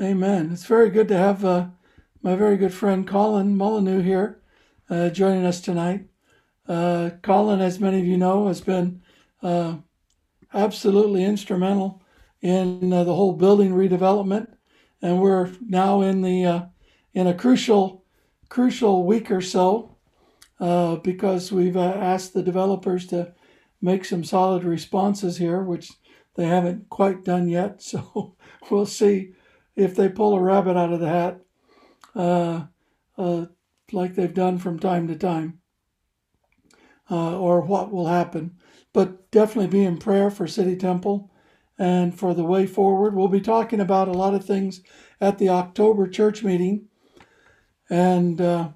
Amen. It's very good to have uh, my very good friend Colin Molyneux here uh, joining us tonight. Uh, Colin, as many of you know, has been uh, absolutely instrumental in uh, the whole building redevelopment, and we're now in the uh, in a crucial crucial week or so because we've asked the developers to make some solid responses here, which they haven't quite done yet. So we'll see if they pull a rabbit out of the hat, uh, uh, like they've done from time to time, uh, or what will happen. But definitely be in prayer for City Temple and for the way forward. We'll be talking about a lot of things at the October church meeting. And uh,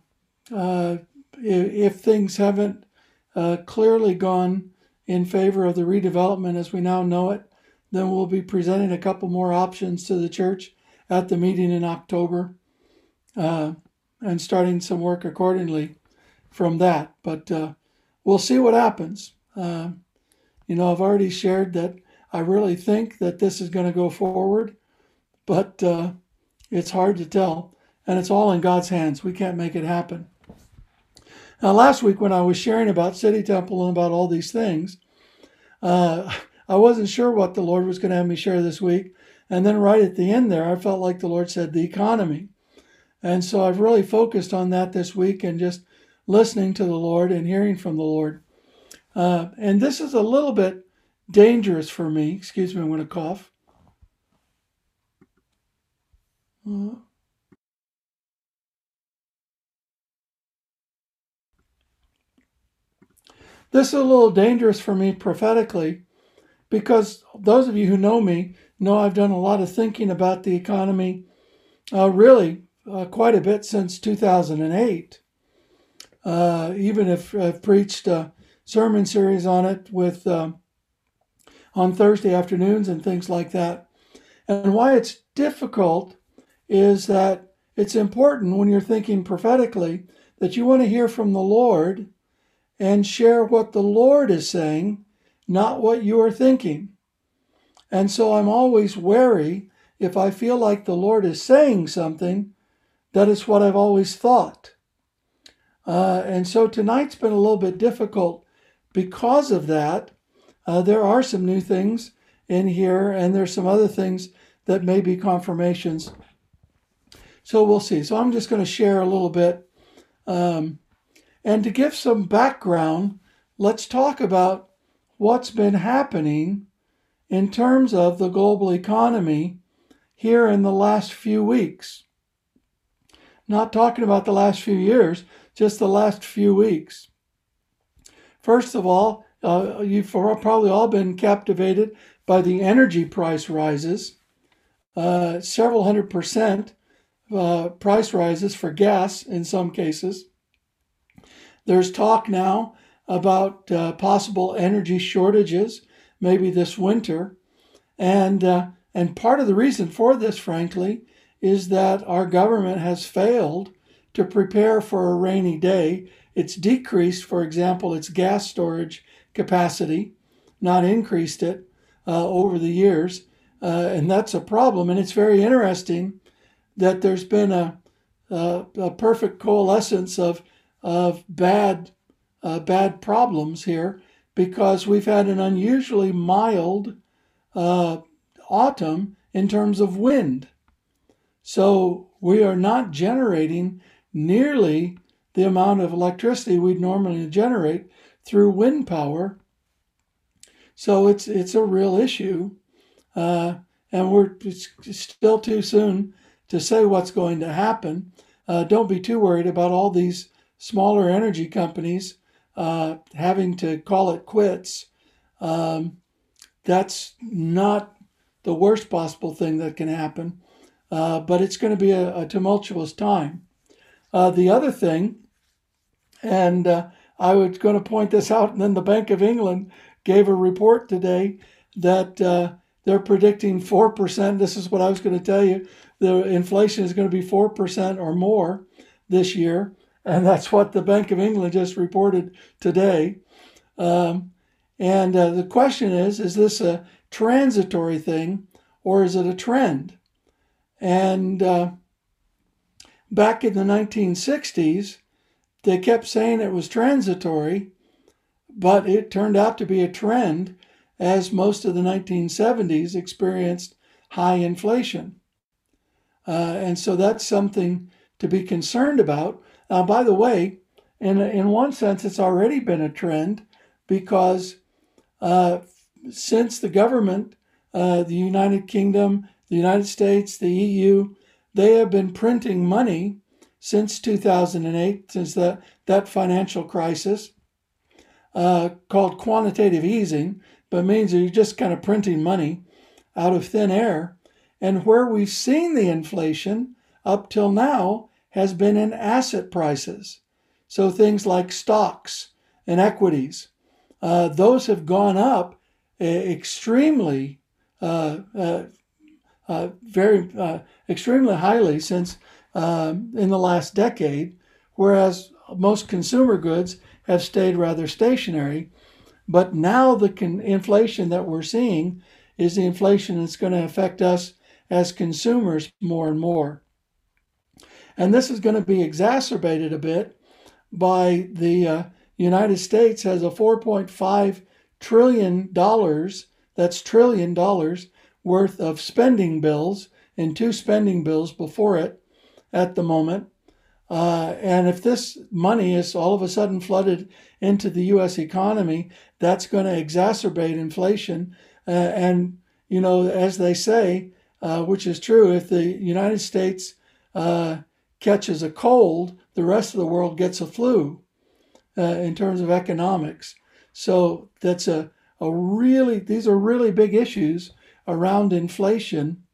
uh, if things haven't uh, clearly gone in favor of the redevelopment as we now know it, then we'll be presenting a couple more options to the church at the meeting in October uh, and starting some work accordingly from that. But uh, we'll see what happens. Uh, you know, I've already shared that I really think that this is going to go forward, but uh, it's hard to tell. And it's all in God's hands. We can't make it happen. Now, last week when I was sharing about City Temple and about all these things, uh, I wasn't sure what the Lord was going to have me share this week. And then right at the end there, I felt like the Lord said the economy. And so I've really focused on that this week and just listening to the Lord and hearing from the Lord. Uh, and this is a little bit dangerous for me. Excuse me, I'm going to cough. This is a little dangerous for me prophetically because those of you who know me know I've done a lot of thinking about the economy, uh, really uh, quite a bit since 2008. Uh, even if I've preached a sermon series on it with um, on Thursday afternoons and things like that. And why it's difficult is that it's important when you're thinking prophetically that you want to hear from the Lord and share what the Lord is saying not what you are thinking. And so I'm always wary if I feel like the Lord is saying something that is what I've always thought. Uh, and so tonight's been a little bit difficult because of that. Uh, there are some new things in here, and there's some other things that may be confirmations. So we'll see. So I'm just going to share a little bit. Um, and to give some background, let's talk about what's been happening in terms of the global economy here in the last few weeks. Not talking about the last few years, just the last few weeks. First of all, uh, you've probably all been captivated by the energy price rises, uh, several hundred percent uh, price rises for gas in some cases. There's talk now about uh, possible energy shortages, maybe this winter. And, uh, and part of the reason for this, frankly, is that our government has failed to prepare for a rainy day. It's decreased, for example, its gas storage capacity, not increased it uh, over the years. Uh, and that's a problem. And it's very interesting that there's been a, a, a perfect coalescence of, of bad uh, bad problems here because we've had an unusually mild uh, autumn in terms of wind. So we are not generating nearly the amount of electricity we'd normally generate through wind power. So it's it's a real issue, uh, and we're it's still too soon to say what's going to happen. Uh, don't be too worried about all these smaller energy companies uh, having to call it quits, um, that's not the worst possible thing that can happen. Uh, but it's going to be a, a tumultuous time. Uh, the other thing, and uh, I was going to point this out, and then the Bank of England gave a report today that uh, they're predicting 4%. This is what I was going to tell you. The inflation is going to be 4% or more this year. And that's what the Bank of England just reported today. Um, and uh, the question is is this a transitory thing or is it a trend? And uh, back in the 1960s, they kept saying it was transitory, but it turned out to be a trend as most of the 1970s experienced high inflation. Uh, and so that's something to be concerned about. Now, by the way, in, in one sense, it's already been a trend because uh, since the government, uh, the United Kingdom, the United States, the EU, they have been printing money since 2008, since that, that financial crisis, uh, called quantitative easing, but means that you're just kind of printing money out of thin air. And where we've seen the inflation up till now has been in asset prices. So things like stocks and equities, uh, those have gone up uh, extremely, uh, uh, uh very uh, extremely highly since in the last decade, whereas most consumer goods have stayed rather stationary. But now the con- inflation that we're seeing is the inflation that's going to affect us as consumers more and more. And this is going to be exacerbated a bit by the uh, United States has a 4.5 trillion dollars that's trillion dollars worth of spending bills and two spending bills before it at the moment. Uh, and if this money is all of a sudden flooded into the U.S. economy, that's going to exacerbate inflation. Uh, and, you know, as they say, uh, which is true, if the United States uh, catches a cold, the rest of the world gets a flu uh, in terms of economics. So that's a, a really, these are really big issues around inflation.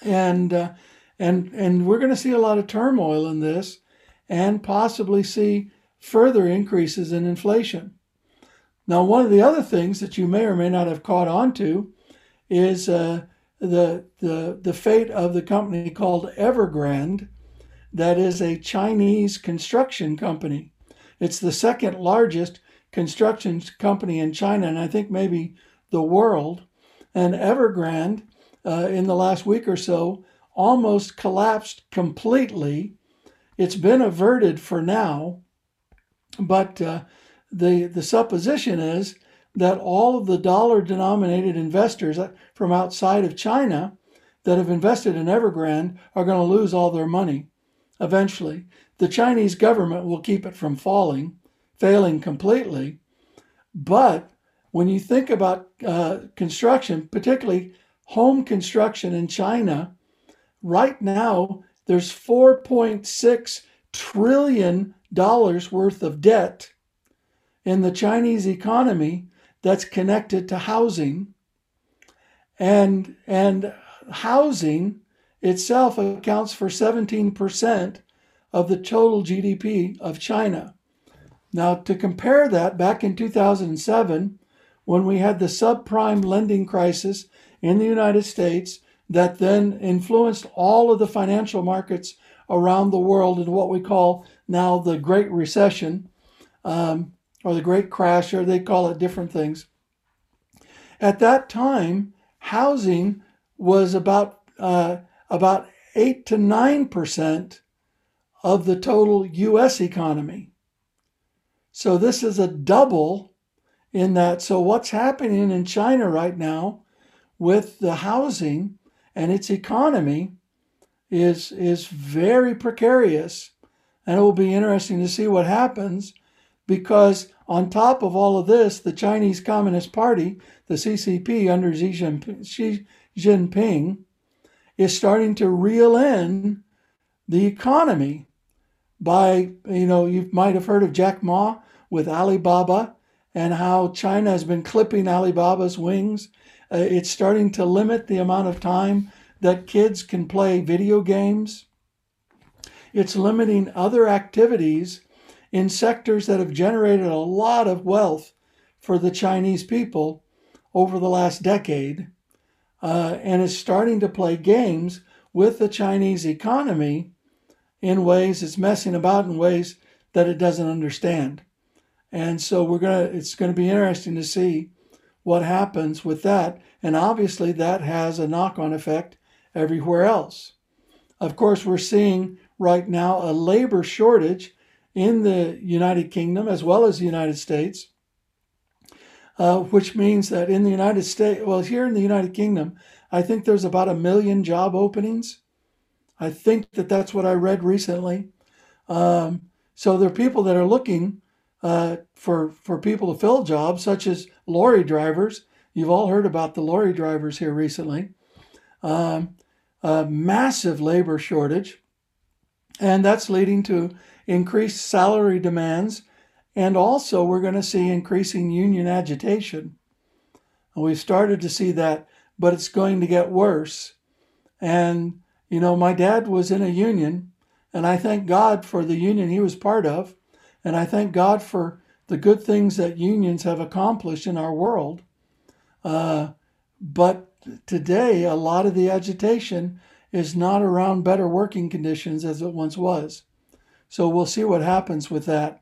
And, uh, and, and we're going to see a lot of turmoil in this and possibly see further increases in inflation. Now, one of the other things that you may or may not have caught on to is uh, the, the, the fate of the company called Evergrande, that is a Chinese construction company. It's the second largest construction company in China, and I think maybe the world. And Evergrande, uh, in the last week or so, almost collapsed completely. It's been averted for now, but uh, the the supposition is that all of the dollar-denominated investors from outside of China that have invested in Evergrande are going to lose all their money eventually. The Chinese government will keep it from falling, failing completely. But when you think about uh, construction, particularly home construction in China, right now there's 4.6 trillion dollars worth of debt in the Chinese economy that's connected to housing. And, and housing itself accounts for 17% of the total GDP of China. Now, to compare that, back in 2007, when we had the subprime lending crisis in the United States that then influenced all of the financial markets around the world in what we call now the Great Recession um, or the Great Crash, or they call it different things. At that time, housing was about uh, about 8 to 9% of the total US economy. So this is a double in that. So what's happening in China right now with the housing and its economy is, is very precarious. And it will be interesting to see what happens because on top of all of this, the Chinese Communist Party, the CCP under Xi Jinping, Xi Jinping is starting to reel in the economy by, you know, you might have heard of Jack Ma with Alibaba and how China has been clipping Alibaba's wings. Uh, it's starting to limit the amount of time that kids can play video games. It's limiting other activities in sectors that have generated a lot of wealth for the Chinese people over the last decade uh, and is starting to play games with the Chinese economy in ways it's messing about in ways that it doesn't understand. And so we're gonna it's gonna be interesting to see what happens with that. And obviously that has a knock-on effect everywhere else. Of course, we're seeing right now a labor shortage in the United Kingdom as well as the United States, uh, which means that in the United States, well, here in the United Kingdom, I think there's about a million job openings. I think that that's what I read recently. Um, so there are people that are looking uh, for for people to fill jobs, such as lorry drivers. You've all heard about the lorry drivers here recently. Um, a massive labor shortage, and that's leading to increased salary demands, and also we're going to see increasing union agitation. And we've started to see that, but it's going to get worse. And you know, my dad was in a union, and I thank God for the union he was part of. And I thank God for the good things that unions have accomplished in our world. Uh, but today, a lot of the agitation is not around better working conditions as it once was. So we'll see what happens with that.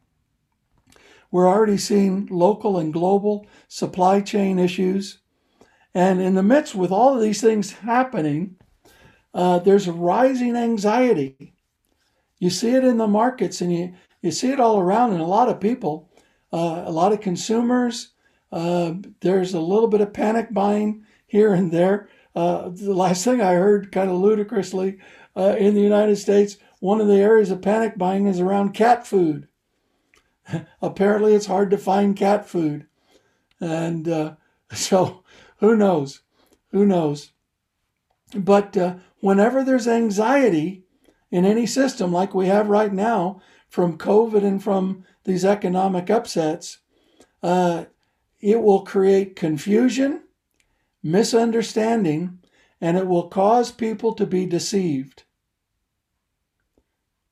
We're already seeing local and global supply chain issues. And in the midst with all of these things happening, uh, there's rising anxiety. You see it in the markets and you, you see it all around in a lot of people, uh, a lot of consumers. Uh, there's a little bit of panic buying here and there. Uh, the last thing I heard, kind of ludicrously, uh, in the United States, one of the areas of panic buying is around cat food. Apparently, it's hard to find cat food. And uh, so, who knows? Who knows? But uh, whenever there's anxiety in any system like we have right now, from COVID and from these economic upsets, uh, it will create confusion, misunderstanding, and it will cause people to be deceived.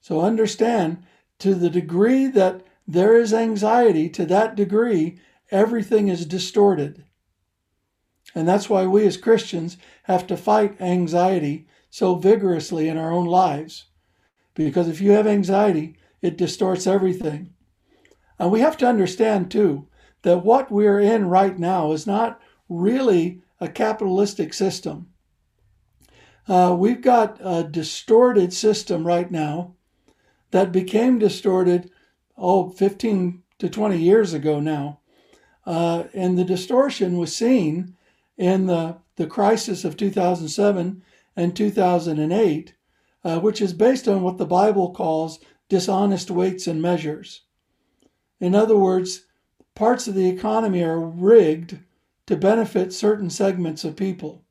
So understand to the degree that there is anxiety, to that degree, everything is distorted. And that's why we as Christians have to fight anxiety so vigorously in our own lives. Because if you have anxiety, it distorts everything. And we have to understand, too, that what we're in right now is not really a capitalistic system. Uh, we've got a distorted system right now that became distorted, oh, 15 to 20 years ago now. Uh, and the distortion was seen in the, the crisis of 2007 and 2008, uh, which is based on what the Bible calls dishonest weights and measures. In other words, parts of the economy are rigged to benefit certain segments of people.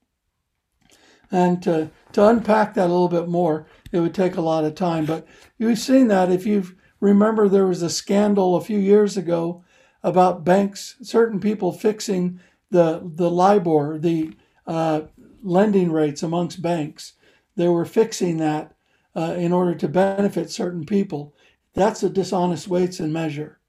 And to, to unpack that a little bit more, it would take a lot of time. But you've seen that if you remember, there was a scandal a few years ago about banks, certain people fixing the, the LIBOR, the uh, lending rates amongst banks. They were fixing that uh, in order to benefit certain people. That's a dishonest weights and measure.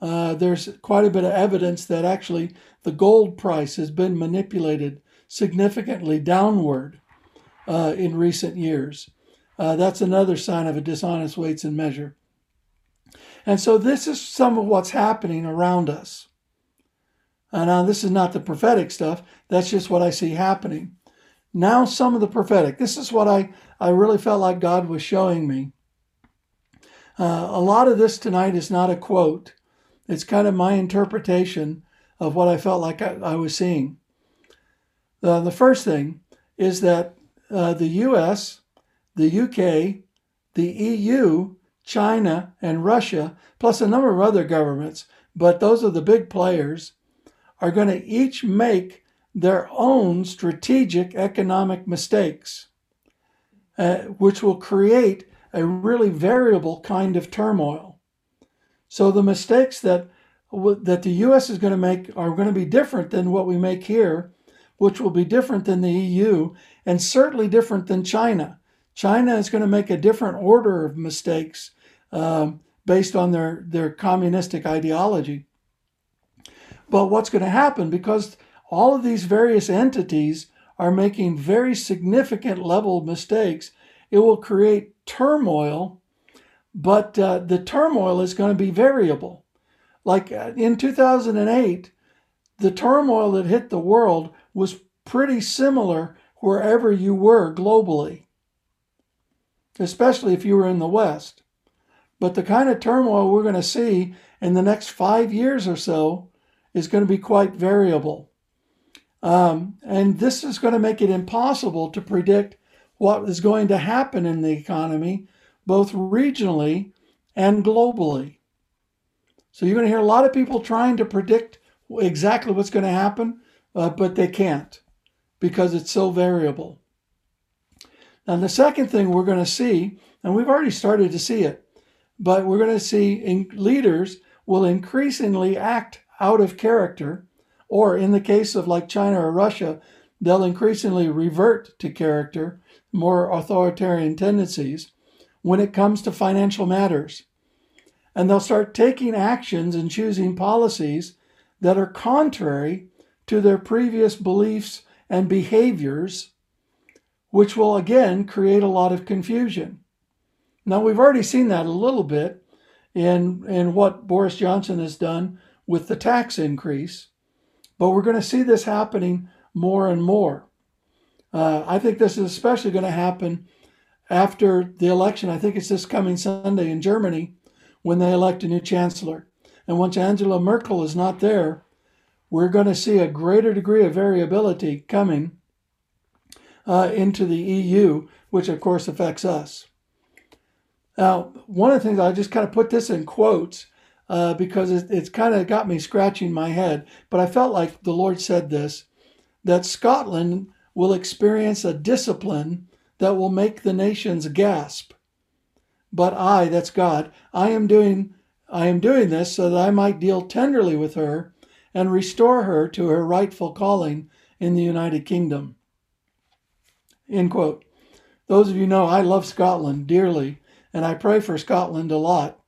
Uh, there's quite a bit of evidence that actually the gold price has been manipulated significantly downward uh, in recent years. Uh, that's another sign of a dishonest weights and measure. And so this is some of what's happening around us. Uh, now, this is not the prophetic stuff. That's just what I see happening. Now, some of the prophetic. This is what I, I really felt like God was showing me. Uh, a lot of this tonight is not a quote, it's kind of my interpretation of what I felt like I, I was seeing. Uh, the first thing is that uh, the US, the UK, the EU, China, and Russia, plus a number of other governments, but those are the big players, are going to each make their own strategic economic mistakes, uh, which will create a really variable kind of turmoil. So the mistakes that that the U.S. is going to make are going to be different than what we make here, which will be different than the EU, and certainly different than China. China is going to make a different order of mistakes um, based on their, their communistic ideology. But what's going to happen because all of these various entities are making very significant level mistakes. It will create turmoil, but uh, the turmoil is going to be variable. Like uh, in 2008, the turmoil that hit the world was pretty similar wherever you were globally, especially if you were in the West. But the kind of turmoil we're going to see in the next five years or so is going to be quite variable. Um, and this is going to make it impossible to predict what is going to happen in the economy, both regionally and globally. So you're going to hear a lot of people trying to predict exactly what's going to happen, uh, but they can't because it's so variable. Now, the second thing we're going to see, and we've already started to see it, but we're going to see leaders will increasingly act out of character, or in the case of like China or Russia, they'll increasingly revert to character, more authoritarian tendencies when it comes to financial matters. And they'll start taking actions and choosing policies that are contrary to their previous beliefs and behaviors, which will again create a lot of confusion. Now, we've already seen that a little bit in, in what Boris Johnson has done with the tax increase, but we're going to see this happening more and more. Uh, I think this is especially going to happen after the election. I think it's this coming Sunday in Germany when they elect a new chancellor. And once Angela Merkel is not there, we're going to see a greater degree of variability coming uh, into the EU, which of course affects us. Now, one of the things I just kind of put this in quotes uh, because it, it's kind of got me scratching my head, but I felt like the Lord said this that Scotland will experience a discipline that will make the nations gasp. But I, that's God, I am doing I am doing this so that I might deal tenderly with her and restore her to her rightful calling in the United Kingdom. End quote. Those of you know I love Scotland dearly and I pray for Scotland a lot.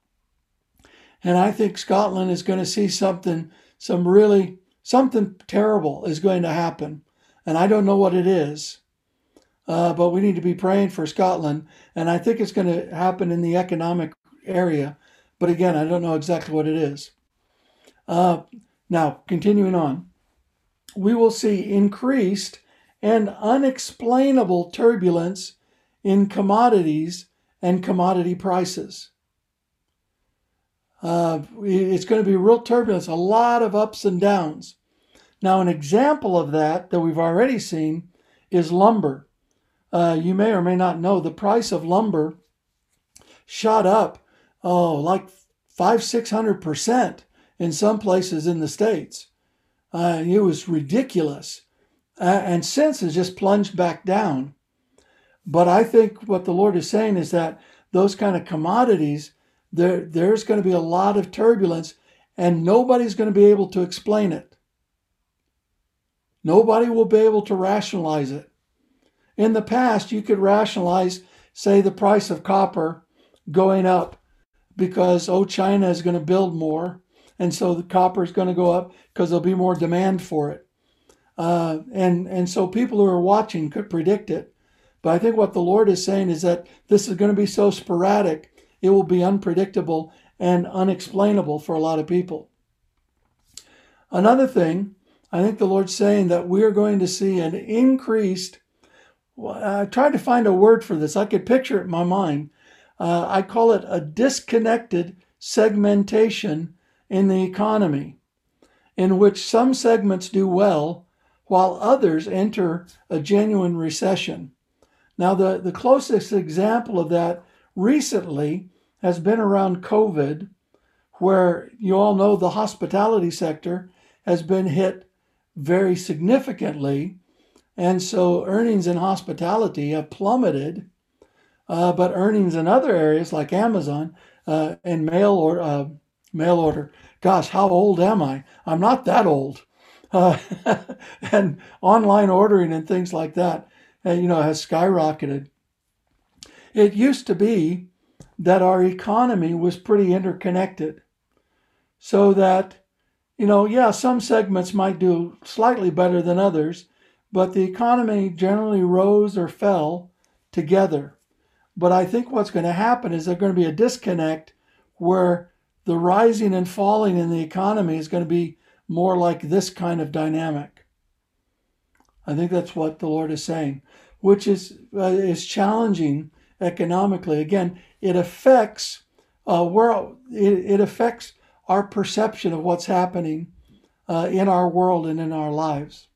And I think Scotland is going to see something, some really, something terrible is going to happen. And I don't know what it is, uh, but we need to be praying for Scotland. And I think it's going to happen in the economic area. But again, I don't know exactly what it is. Uh, now, continuing on, we will see increased and unexplainable turbulence in commodities and commodity prices. Uh, it's going to be real turbulence, a lot of ups and downs. Now, an example of that that we've already seen is lumber. Uh, you may or may not know the price of lumber shot up, oh, like five, six hundred percent in some places in the states. Uh, it was ridiculous, uh, and since has just plunged back down. But I think what the Lord is saying is that those kind of commodities, there, there's going to be a lot of turbulence and nobody's going to be able to explain it. Nobody will be able to rationalize it. In the past, you could rationalize, say, the price of copper going up because, oh, China is going to build more. And so the copper is going to go up because there'll be more demand for it. Uh, and, and so people who are watching could predict it. But I think what the Lord is saying is that this is going to be so sporadic, it will be unpredictable and unexplainable for a lot of people. Another thing, I think the Lord's saying that we're going to see an increased. I tried to find a word for this. I could picture it in my mind. Uh, I call it a disconnected segmentation in the economy, in which some segments do well while others enter a genuine recession. Now, the, the closest example of that recently has been around COVID, where you all know the hospitality sector has been hit very significantly. And so earnings in hospitality have plummeted, uh, but earnings in other areas like Amazon uh, and mail or uh, mail order. Gosh, how old am I? I'm not that old. Uh, and online ordering and things like that Uh, you know, has skyrocketed. It used to be that our economy was pretty interconnected. So that, you know, yeah, some segments might do slightly better than others, but the economy generally rose or fell together. But I think what's going to happen is there's going to be a disconnect where the rising and falling in the economy is going to be more like this kind of dynamic. I think that's what the Lord is saying, which is uh, is challenging economically. Again, it affects uh, world. it, it affects our perception of what's happening uh, in our world and in our lives.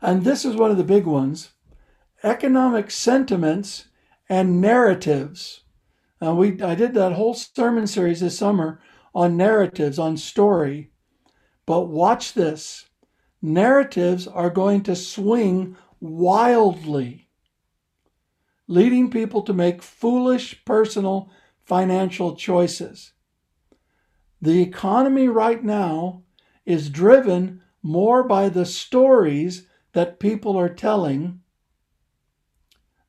And this is one of the big ones: economic sentiments and narratives. Uh, we I did that whole sermon series this summer on narratives, on story. But watch this narratives are going to swing wildly, leading people to make foolish personal financial choices. The economy right now is driven more by the stories that people are telling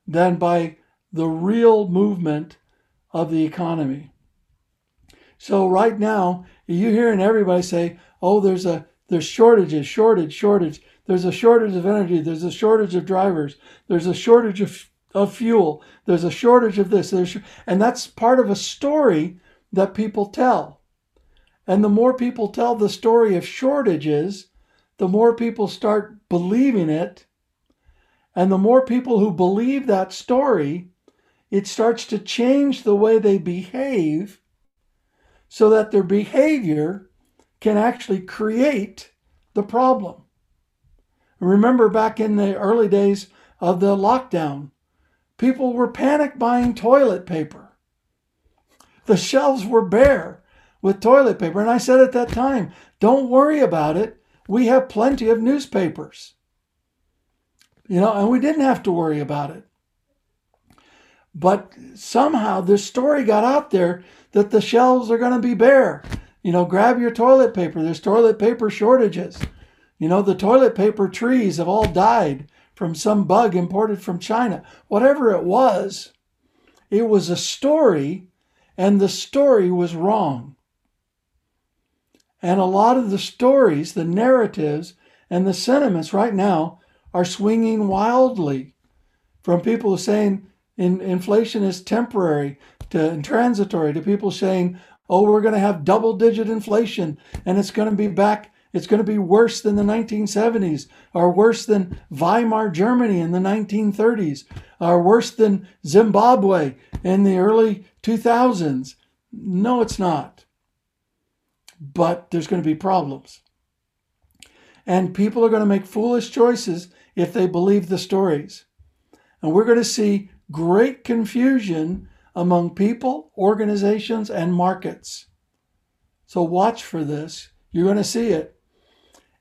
than by the real movement of the economy. So right now, you're hearing everybody say, "Oh, there's a there's shortages, shortage, shortage. There's a shortage of energy. There's a shortage of drivers. There's a shortage of, of fuel. There's a shortage of this. There's, and that's part of a story that people tell. And the more people tell the story of shortages, the more people start believing it. And the more people who believe that story, it starts to change the way they behave so that their behavior can actually create the problem. Remember back in the early days of the lockdown, people were panic buying toilet paper. The shelves were bare with toilet paper. And I said at that time, don't worry about it. We have plenty of newspapers. You know, and we didn't have to worry about it. But somehow this story got out there that the shelves are going to be bare. You know, grab your toilet paper. There's toilet paper shortages. You know, the toilet paper trees have all died from some bug imported from China. Whatever it was, it was a story, and the story was wrong. And a lot of the stories, the narratives, and the sentiments right now are swinging wildly from people saying in, inflation is temporary to transitory to people saying, oh, we're going to have double digit inflation and it's going to be back. It's going to be worse than the 1970s, or worse than Weimar Germany in the 1930s, or worse than Zimbabwe in the early 2000s. No, it's not. But there's going to be problems. And people are going to make foolish choices if they believe the stories. And we're going to see great confusion among people, organizations, and markets. So watch for this. You're going to see it.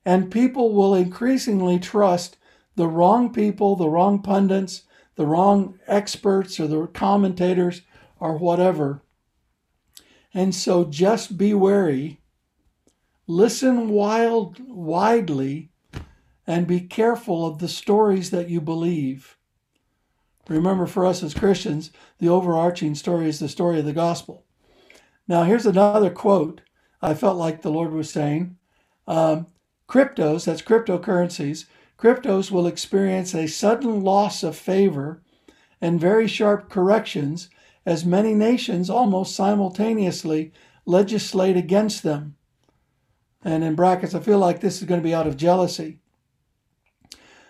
And people will increasingly trust the wrong people, the wrong pundits, the wrong experts, or the commentators, or whatever. And so just be wary. Listen wild, widely and be careful of the stories that you believe. Remember, for us as Christians, the overarching story is the story of the gospel. Now, here's another quote I felt like the Lord was saying um, Cryptos, that's cryptocurrencies, cryptos will experience a sudden loss of favor and very sharp corrections as many nations almost simultaneously legislate against them. And in brackets, I feel like this is going to be out of jealousy.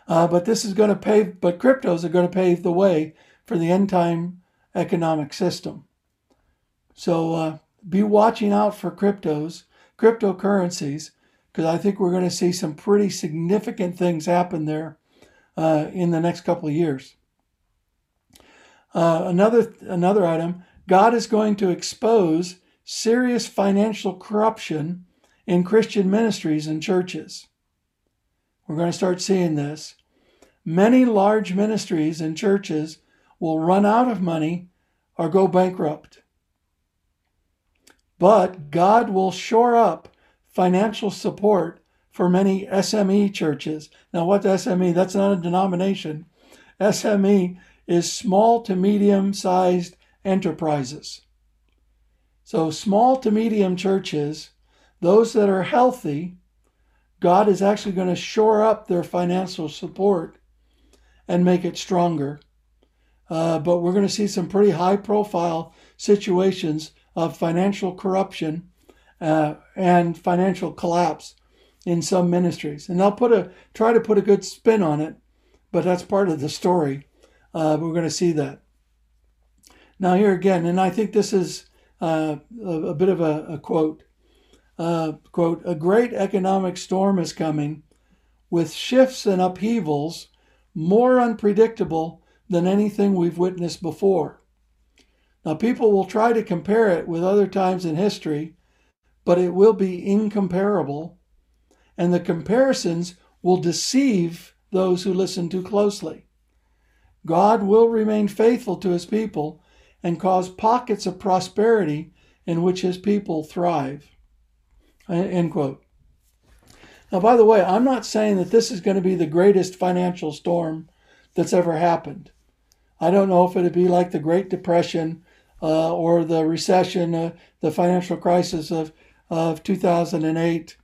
Uh, but this is going to pave, but cryptos are going to pave the way for the end time economic system. So uh, be watching out for cryptos, cryptocurrencies, because I think we're going to see some pretty significant things happen there uh, in the next couple of years. Uh, another another item: God is going to expose serious financial corruption in Christian ministries and churches. We're going to start seeing this. Many large ministries and churches will run out of money or go bankrupt. But God will shore up financial support for many SME churches. Now, what's SME? That's not a denomination. SME is small to medium sized enterprises. So, small to medium churches, those that are healthy, God is actually going to shore up their financial support and make it stronger. Uh, but we're going to see some pretty high profile situations of financial corruption uh, and financial collapse in some ministries, and they'll put a try to put a good spin on it, but that's part of the story. Uh, we're going to see that. Now here again, and I think this is uh, a, a, bit of a, a quote. Uh, quote: A great economic storm is coming, with shifts and upheavals more unpredictable than anything we've witnessed before. Now, people will try to compare it with other times in history, but it will be incomparable, and the comparisons will deceive those who listen too closely. God will remain faithful to his people and cause pockets of prosperity in which his people thrive. End quote. Now, by the way, I'm not saying that this is going to be the greatest financial storm that's ever happened. I don't know if it'd be like the Great Depression uh, or the recession, uh, the financial crisis of, of 2008.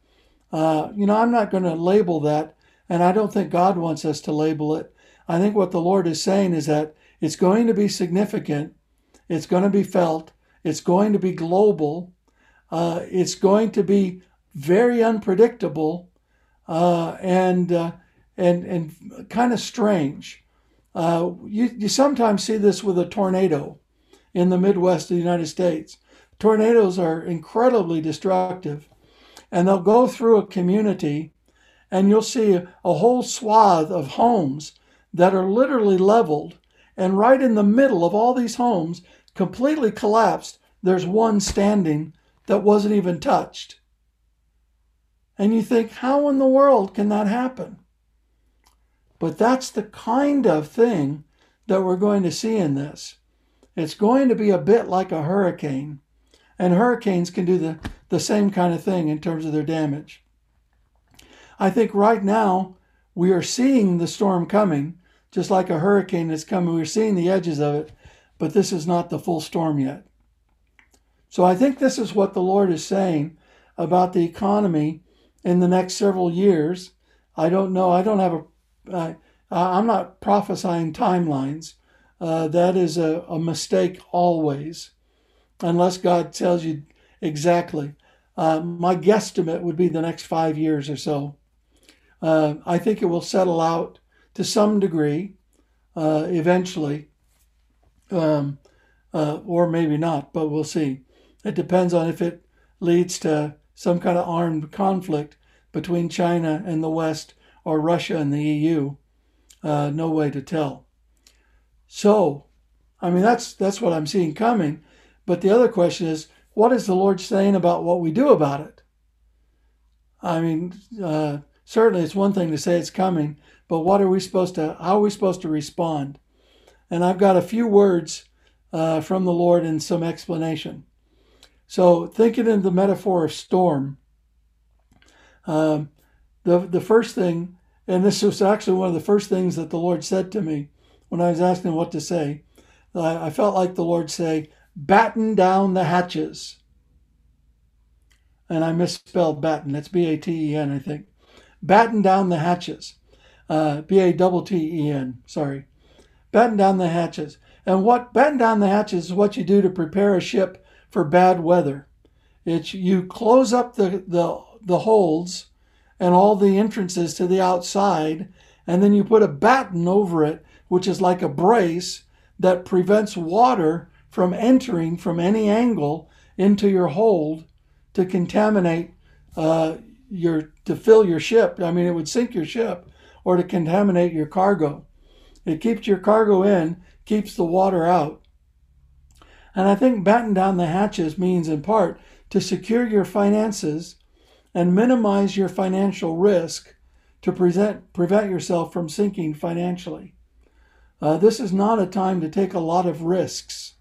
Uh, you know, I'm not going to label that, and I don't think God wants us to label it. I think what the Lord is saying is that it's going to be significant, it's going to be felt, it's going to be global, uh, it's going to be very unpredictable, uh, and uh, and and kind of strange. Uh, you you sometimes see this with a tornado in the Midwest of the United States. Tornadoes are incredibly destructive, and they'll go through a community, and you'll see a, a whole swath of homes that are literally leveled, and right in the middle of all these homes, completely collapsed, there's one standing that wasn't even touched. And you think, how in the world can that happen? But that's the kind of thing that we're going to see in this. It's going to be a bit like a hurricane, and hurricanes can do the, the same kind of thing in terms of their damage. I think right now we are seeing the storm coming, just like a hurricane is coming. We're seeing the edges of it, but this is not the full storm yet. So I think this is what the Lord is saying about the economy in the next several years. I don't know. I don't have a. I, I'm not prophesying timelines. Uh, that is a, a mistake always, unless God tells you exactly. Uh, my guesstimate would be the next five years or so. Uh, I think it will settle out to some degree uh, eventually, um, uh, or maybe not, but we'll see. It depends on if it leads to some kind of armed conflict between China and the West or Russia and the EU. Uh, no way to tell. So, I mean, that's that's what I'm seeing coming. But the other question is, what is the Lord saying about what we do about it? I mean, uh, certainly it's one thing to say it's coming, but what are we supposed to? How are we supposed to respond? And I've got a few words uh, from the Lord and some explanation. So, thinking in the metaphor of storm, um, the the first thing, and this was actually one of the first things that the Lord said to me when I was asking what to say. I, I felt like the Lord say, "Batten down the hatches," and I misspelled batten. That's B A T E N, I think. Batten down the hatches. Uh, B A T E N. Sorry. Batten down the hatches. And what batten down the hatches is what you do to prepare a ship for bad weather. It's you close up the, the, the holds and all the entrances to the outside, and then you put a batten over it, which is like a brace that prevents water from entering from any angle into your hold to contaminate uh, your to fill your ship. I mean, it would sink your ship or to contaminate your cargo. It keeps your cargo in, keeps the water out. And I think batten down the hatches means, in part, to secure your finances and minimize your financial risk to present, prevent yourself from sinking financially. Uh, this is not a time to take a lot of risks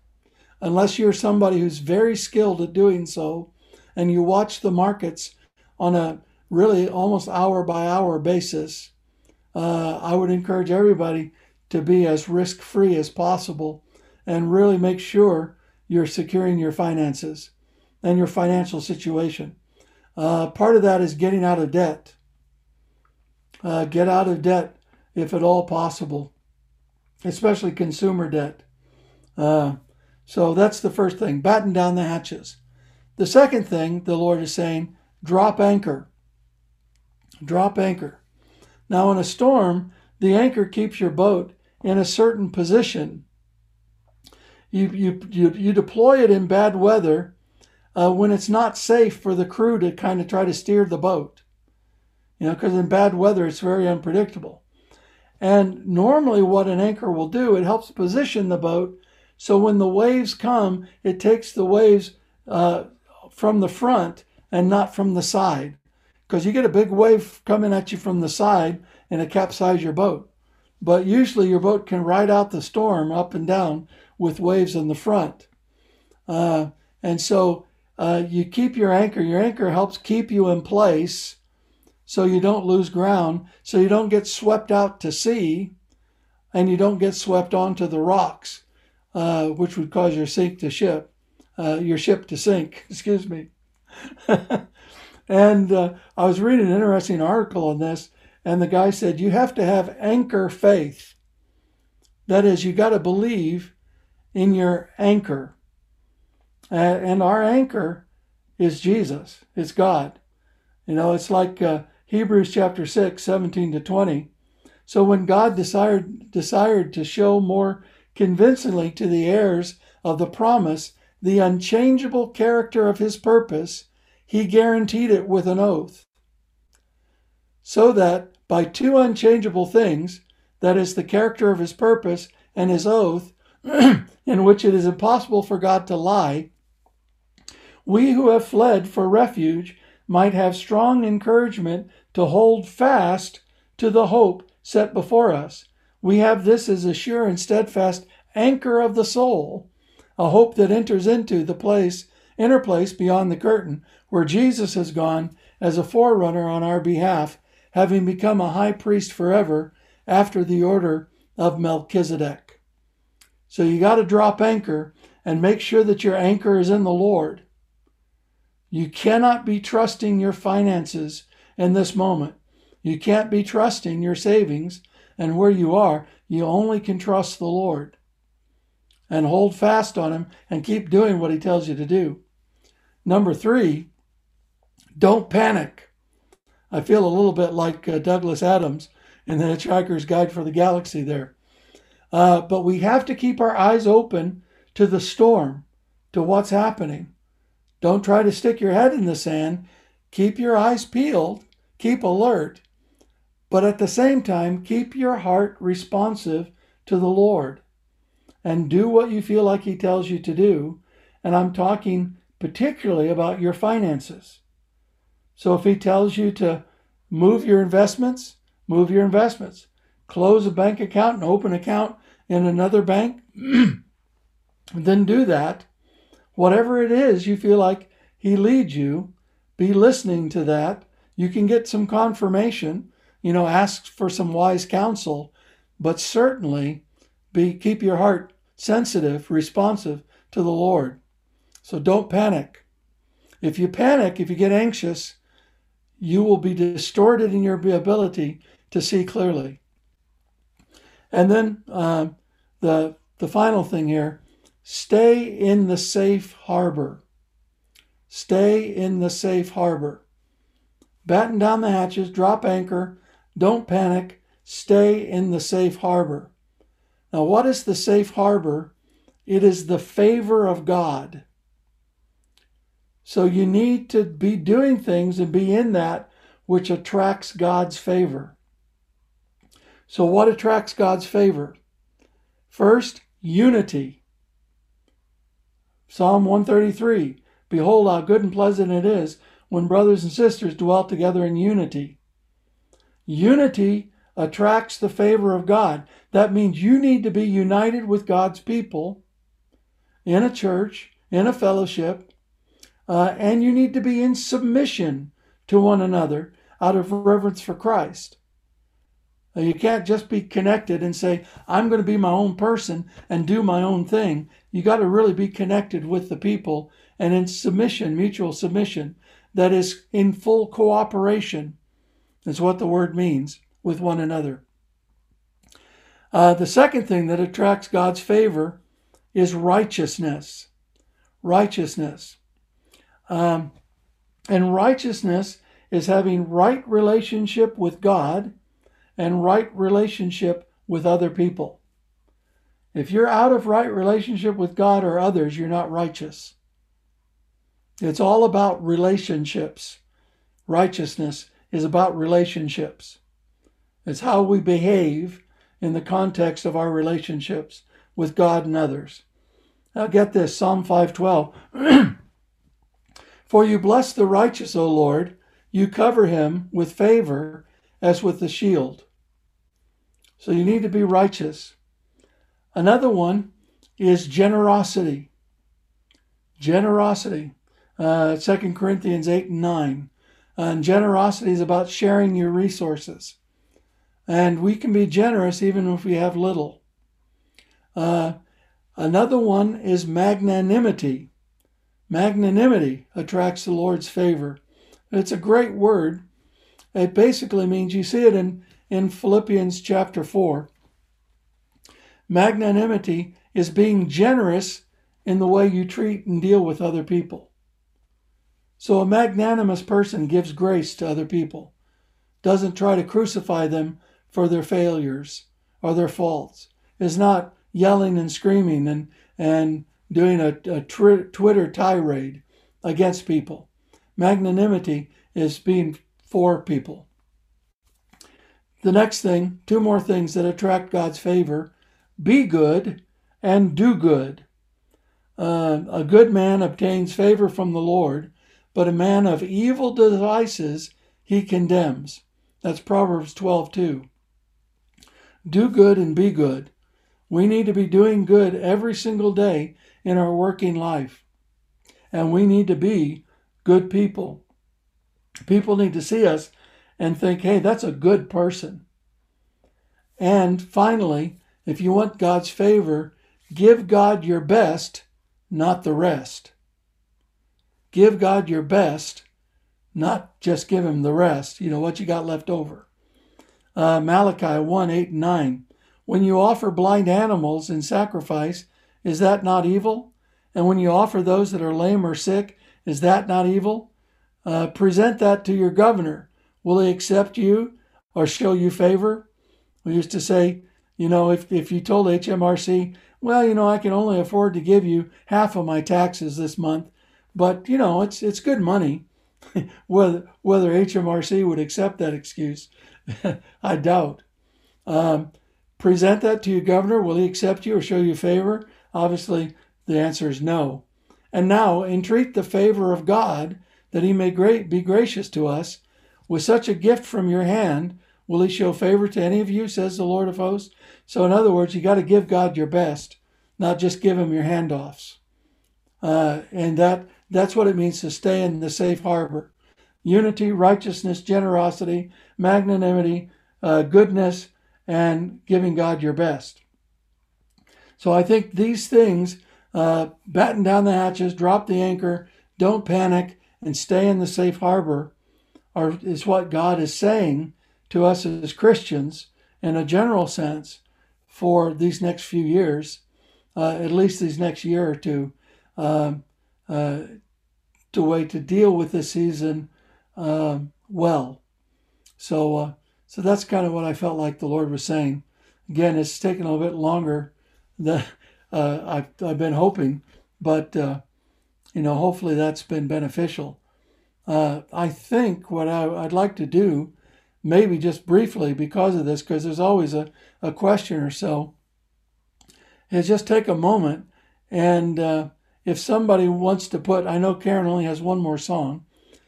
unless you're somebody who's very skilled at doing so and you watch the markets on a really almost hour by hour basis. Uh, I would encourage everybody to be as risk free as possible and really make sure you're securing your finances and your financial situation. Uh, part of that is getting out of debt. Uh, get out of debt if at all possible, especially consumer debt. Uh, so that's the first thing batten down the hatches. The second thing the Lord is saying drop anchor. Drop anchor. Now, in a storm, the anchor keeps your boat in a certain position. You, you, you, you deploy it in bad weather uh, when it's not safe for the crew to kind of try to steer the boat. You know, because in bad weather, it's very unpredictable. And normally, what an anchor will do, it helps position the boat so when the waves come, it takes the waves uh, from the front and not from the side. Because you get a big wave coming at you from the side and it capsizes your boat. But usually your boat can ride out the storm up and down with waves in the front. Uh, and so uh, you keep your anchor. Your anchor helps keep you in place so you don't lose ground, so you don't get swept out to sea, and you don't get swept onto the rocks, uh, which would cause your sink to ship, uh, your ship to sink. Excuse me. and uh, I was reading an interesting article on this, and the guy said you have to have anchor faith. That is, you got to believe in your anchor. and our anchor is Jesus, it's God. You know, it's like uh, Hebrews chapter 6, 17 to 20. So when God desired, desired to show more convincingly to the heirs of the promise the unchangeable character of his purpose, he guaranteed it with an oath. So that by two unchangeable things, that is, the character of his purpose and his oath, in which it is impossible for God to lie, we who have fled for refuge might have strong encouragement to hold fast to the hope set before us. We have this as a sure and steadfast anchor of the soul, a hope that enters into the place, inner place beyond the curtain, where Jesus has gone as a forerunner on our behalf, having become a high priest forever after the order of Melchizedek. So you got to drop anchor and make sure that your anchor is in the Lord. You cannot be trusting your finances in this moment. You can't be trusting your savings and where you are. You only can trust the Lord and hold fast on Him and keep doing what He tells you to do. Number three, don't panic. I feel a little bit like uh, Douglas Adams in the Hitchhiker's Guide for the Galaxy there. Uh, but we have to keep our eyes open to the storm, to what's happening. Don't try to stick your head in the sand. Keep your eyes peeled, keep alert, but at the same time, keep your heart responsive to the Lord and do what you feel like He tells you to do. And I'm talking particularly about your finances. So if He tells you to move your investments, move your investments. Close a bank account and open account in another bank, then do that. Whatever it is you feel like He leads you, be listening to that. You can get some confirmation, you know, ask for some wise counsel, but certainly be keep your heart sensitive, responsive to the Lord. So don't panic. If you panic, if you get anxious, you will be distorted in your ability to see clearly. And then uh, the the final thing here: stay in the safe harbor. Stay in the safe harbor. Batten down the hatches, drop anchor, don't panic, stay in the safe harbor. Now, what is the safe harbor? It is the favor of God. So you need to be doing things and be in that which attracts God's favor. So, what attracts God's favor? First, unity. Psalm 133 Behold, how good and pleasant it is when brothers and sisters dwell together in unity. Unity attracts the favor of God. That means you need to be united with God's people in a church, in a fellowship, uh, and you need to be in submission to one another out of reverence for Christ. You can't just be connected and say, I'm going to be my own person and do my own thing. You got to really be connected with the people and in submission, mutual submission, that is in full cooperation, is what the word means with one another. Uh, the second thing that attracts God's favor is righteousness. Righteousness. Um, and righteousness is having right relationship with God and right relationship with other people. If you're out of right relationship with God or others, you're not righteous. It's all about relationships. Righteousness is about relationships. It's how we behave in the context of our relationships with God and others. Now get this, Psalm 512. For you bless the righteous, O Lord, you cover him with favor as with a shield. So you need to be righteous. Another one is generosity. Generosity. Uh, 2 Corinthians 8 and 9. And generosity is about sharing your resources. And we can be generous even if we have little. Uh, another one is magnanimity. Magnanimity attracts the Lord's favor. It's a great word. It basically means you see it in, in Philippians chapter 4. Magnanimity is being generous in the way you treat and deal with other people. So a magnanimous person gives grace to other people, doesn't try to crucify them for their failures or their faults, is not yelling and screaming and, and doing a, a Twitter tirade against people. Magnanimity is being for people. The next thing, two more things that attract God's favor be good and do good. Uh, a good man obtains favor from the Lord, but a man of evil devices he condemns. That's Proverbs 12 2. Do good and be good. We need to be doing good every single day in our working life. And we need to be good people. People need to see us and think, hey, that's a good person. And finally, if you want God's favor, give God your best, not the rest. Give God your best, not just give him the rest, you know, what you got left over. Uh, Malachi 1 8 and 9. When you offer blind animals in sacrifice, is that not evil? And when you offer those that are lame or sick, is that not evil? Uh, present that to your governor. Will he accept you or show you favor? We used to say, you know, if, if you told HMRC, well, you know, I can only afford to give you half of my taxes this month, but you know, it's it's good money. whether whether HMRC would accept that excuse, I doubt. Um, present that to your governor. Will he accept you or show you favor? Obviously, the answer is no. And now entreat the favor of God that he may great, be gracious to us. With such a gift from your hand, will he show favor to any of you, says the Lord of hosts? So, in other words, you got to give God your best, not just give him your handoffs. Uh, and that that's what it means to stay in the safe harbor. Unity, righteousness, generosity, magnanimity, uh, goodness, and giving God your best. So I think these things uh, batten down the hatches, drop the anchor, don't panic, and stay in the safe harbor are, is what God is saying to us as Christians in a general sense for these next few years, uh, at least these next year or two, um, uh, to way to deal with this season um, well. So, uh, so that's kind of what I felt like the Lord was saying. Again, it's taken a little bit longer than uh, I've, I've been hoping, but uh, you know, hopefully that's been beneficial. Uh, I think what I, would like to do, maybe just briefly because of this, because there's always a, a question or so, is just take a moment and uh, if somebody wants to put, I know Karen only has one more song,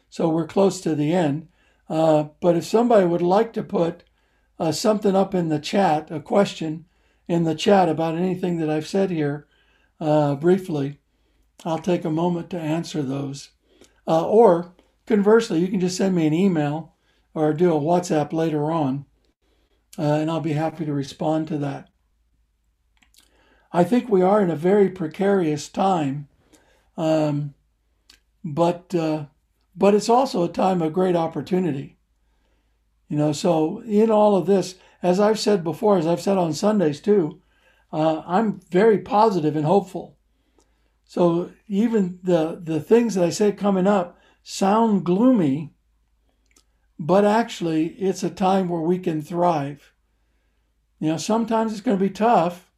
so we're close to the end. Uh, but if somebody would like to put uh, something up in the chat, a question in the chat about anything that I've said here uh, briefly, I'll take a moment to answer those. Uh, or conversely, you can just send me an email or do a WhatsApp later on, uh, and I'll be happy to respond to that. I think we are in a very precarious time, um, but uh, but it's also a time of great opportunity. You know, so in all of this, as I've said before, as I've said on Sundays too, uh, I'm very positive and hopeful. So even the the things that I say coming up sound gloomy, but actually, it's a time where we can thrive. You know, sometimes it's going to be tough,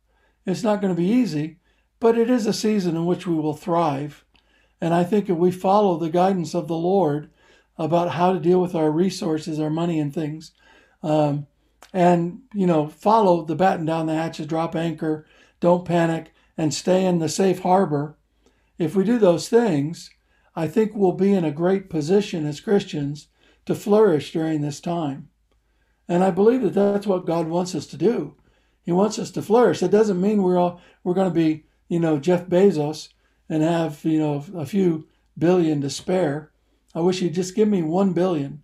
it's not going to be easy, but it is a season in which we will thrive. And I think if we follow the guidance of the Lord about how to deal with our resources, our money, and things, um, and you know, follow the batten down the hatches, drop anchor, don't panic, and stay in the safe harbor. If we do those things, I think we'll be in a great position as Christians to flourish during this time. And I believe that that's what God wants us to do. He wants us to flourish. It doesn't mean we're all, we're going to be, you know, Jeff Bezos and have, you know, a few billion to spare. I wish you'd just give me one billion.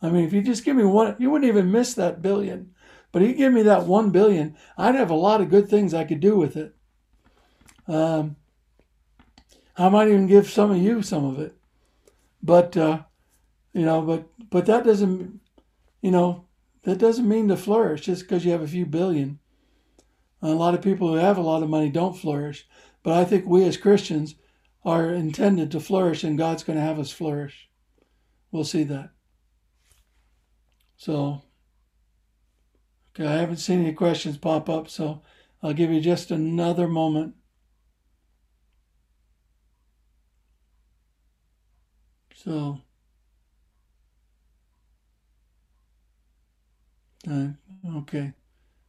I mean, if you just give me one, you wouldn't even miss that billion. But if you give me that one billion, I'd have a lot of good things I could do with it. Um, I might even give some of you some of it. But uh, you know, but but that doesn't, you know, that doesn't mean to flourish just because you have a few billion. A lot of people who have a lot of money don't flourish, but I think we as Christians are intended to flourish, and God's going to have us flourish. We'll see that. So, okay, I haven't seen any questions pop up, so I'll give you just another moment. So, uh, okay.